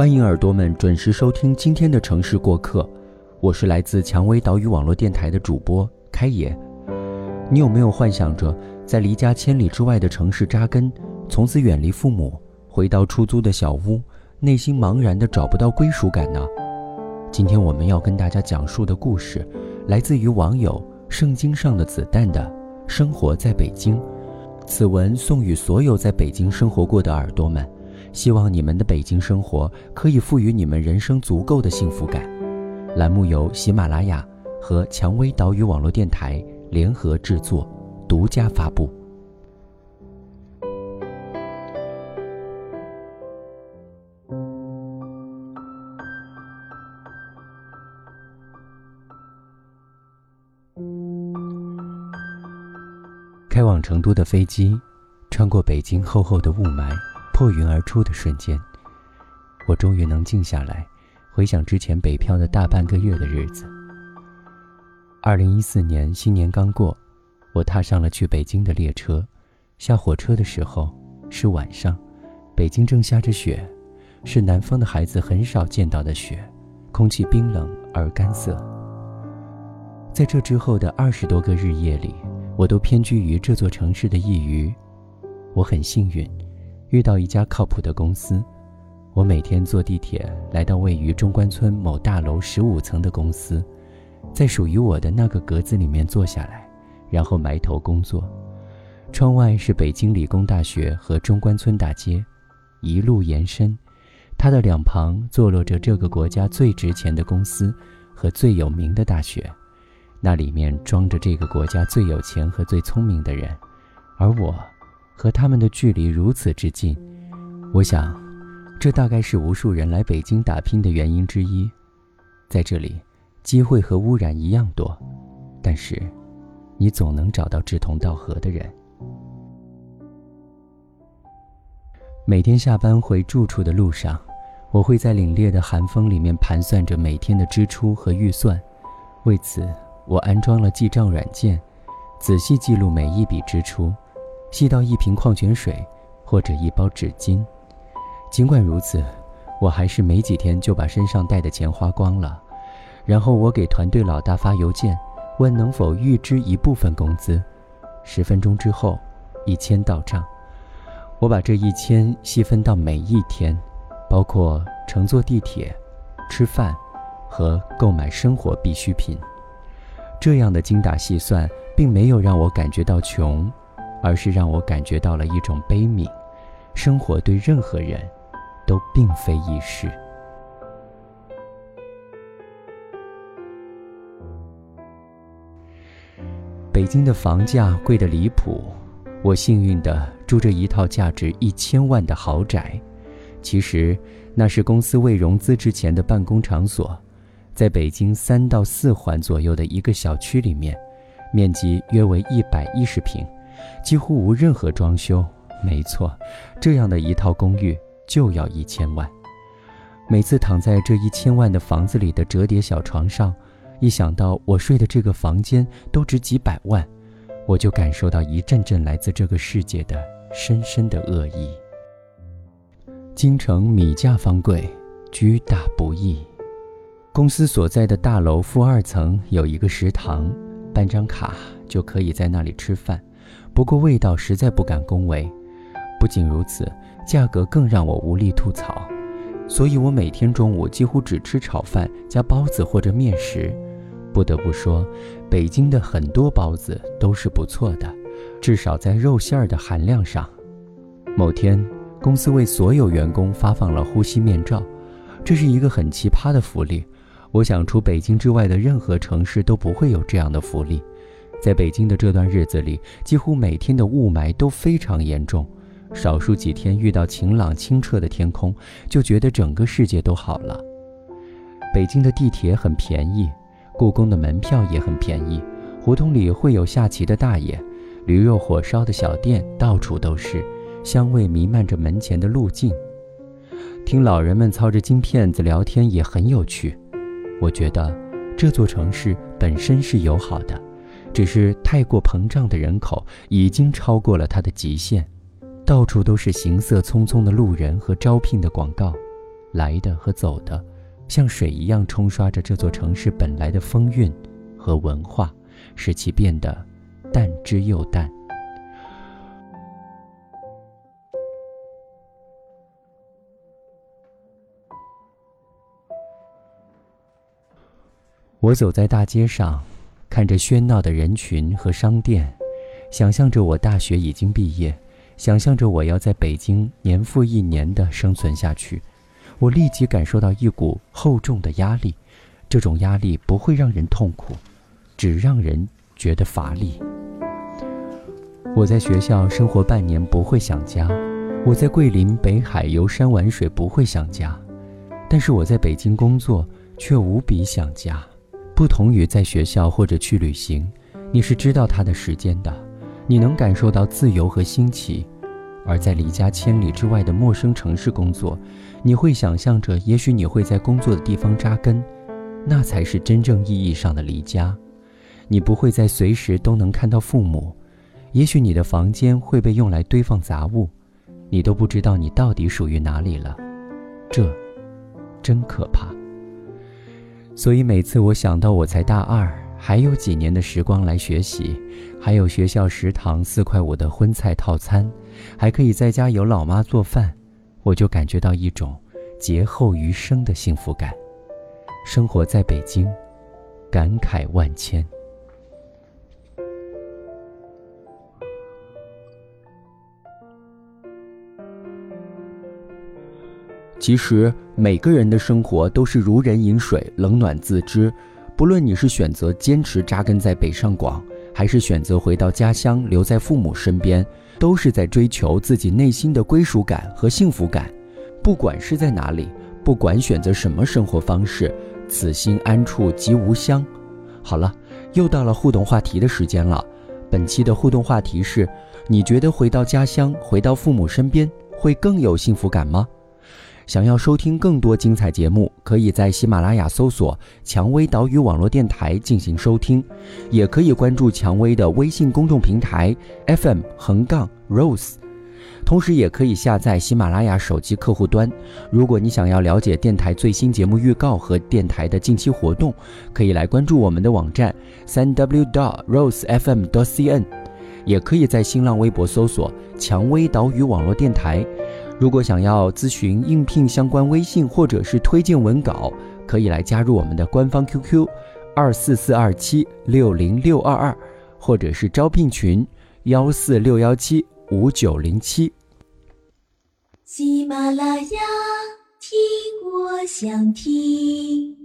欢迎耳朵们准时收听今天的城市过客，我是来自蔷薇岛屿网络电台的主播开野。你有没有幻想着在离家千里之外的城市扎根，从此远离父母，回到出租的小屋，内心茫然的找不到归属感呢？今天我们要跟大家讲述的故事，来自于网友《圣经上的子弹》的生活在北京。此文送予所有在北京生活过的耳朵们。希望你们的北京生活可以赋予你们人生足够的幸福感。栏目由喜马拉雅和蔷薇岛屿网络电台联合制作，独家发布。开往成都的飞机，穿过北京厚厚的雾霾。破云而出的瞬间，我终于能静下来，回想之前北漂的大半个月的日子。二零一四年新年刚过，我踏上了去北京的列车。下火车的时候是晚上，北京正下着雪，是南方的孩子很少见到的雪，空气冰冷而干涩。在这之后的二十多个日夜里，我都偏居于这座城市的一隅。我很幸运。遇到一家靠谱的公司，我每天坐地铁来到位于中关村某大楼十五层的公司，在属于我的那个格子里面坐下来，然后埋头工作。窗外是北京理工大学和中关村大街，一路延伸，它的两旁坐落着这个国家最值钱的公司和最有名的大学，那里面装着这个国家最有钱和最聪明的人，而我。和他们的距离如此之近，我想，这大概是无数人来北京打拼的原因之一。在这里，机会和污染一样多，但是，你总能找到志同道合的人。每天下班回住处的路上，我会在凛冽的寒风里面盘算着每天的支出和预算。为此，我安装了记账软件，仔细记录每一笔支出。细到一瓶矿泉水，或者一包纸巾。尽管如此，我还是没几天就把身上带的钱花光了。然后我给团队老大发邮件，问能否预支一部分工资。十分钟之后，一千到账。我把这一千细分到每一天，包括乘坐地铁、吃饭和购买生活必需品。这样的精打细算，并没有让我感觉到穷。而是让我感觉到了一种悲悯，生活对任何人，都并非易事。北京的房价贵得离谱，我幸运的住着一套价值一千万的豪宅，其实那是公司未融资之前的办公场所，在北京三到四环左右的一个小区里面，面积约为一百一十平。几乎无任何装修，没错，这样的一套公寓就要一千万。每次躺在这一千万的房子里的折叠小床上，一想到我睡的这个房间都值几百万，我就感受到一阵阵来自这个世界的深深的恶意。京城米价方贵，居大不易。公司所在的大楼负二层有一个食堂，办张卡就可以在那里吃饭。不过味道实在不敢恭维，不仅如此，价格更让我无力吐槽，所以我每天中午几乎只吃炒饭加包子或者面食。不得不说，北京的很多包子都是不错的，至少在肉馅儿的含量上。某天，公司为所有员工发放了呼吸面罩，这是一个很奇葩的福利，我想除北京之外的任何城市都不会有这样的福利。在北京的这段日子里，几乎每天的雾霾都非常严重，少数几天遇到晴朗清澈的天空，就觉得整个世界都好了。北京的地铁很便宜，故宫的门票也很便宜，胡同里会有下棋的大爷，驴肉火烧的小店到处都是，香味弥漫着门前的路径。听老人们操着金片子聊天也很有趣。我觉得这座城市本身是友好的。只是太过膨胀的人口已经超过了它的极限，到处都是行色匆匆的路人和招聘的广告。来的和走的，像水一样冲刷着这座城市本来的风韵和文化，使其变得淡之又淡。我走在大街上，看着喧闹的人群和商店，想象着我大学已经毕业，想象着我要在北京年复一年的生存下去。我立即感受到一股厚重的压力，这种压力不会让人痛苦，只让人觉得乏力。我在学校生活半年不会想家，我在桂林北海游山玩水不会想家，但是我在北京工作却无比想家。不同于在学校或者去旅行，你是知道它的时间的，你能感受到自由和新奇；而在离家千里之外的陌生城市工作，你会想象着，也许你会在工作的地方扎根，那才是真正意义上的离家。你不会在随时都能看到父母，也许你的房间会被用来堆放杂物，你都不知道你到底属于哪里了，这，真可怕。所以每次我想到我才大二，还有几年的时光来学习，还有学校食堂四块五的荤菜套餐，还可以在家有老妈做饭，我就感觉到一种劫后余生的幸福感。生活在北京，感慨万千。其实每个人的生活都是如人饮水，冷暖自知。不论你是选择坚持扎根在北上广，还是选择回到家乡留在父母身边，都是在追求自己内心的归属感和幸福感。不管是在哪里，不管选择什么生活方式，此心安处即无乡。好了，又到了互动话题的时间了。本期的互动话题是：你觉得回到家乡，回到父母身边，会更有幸福感吗？想要收听更多精彩节目，可以在喜马拉雅搜索“蔷薇岛屿网络电台”进行收听，也可以关注蔷薇的微信公众平台 FM 横杠 Rose，同时也可以下载喜马拉雅手机客户端。如果你想要了解电台最新节目预告和电台的近期活动，可以来关注我们的网站三 w dot rosefm dot cn，也可以在新浪微博搜索“蔷薇岛屿网络电台”。如果想要咨询应聘相关微信或者是推荐文稿，可以来加入我们的官方 QQ，二四四二七六零六二二，或者是招聘群幺四六幺七五九零七。喜马拉雅，听我想听。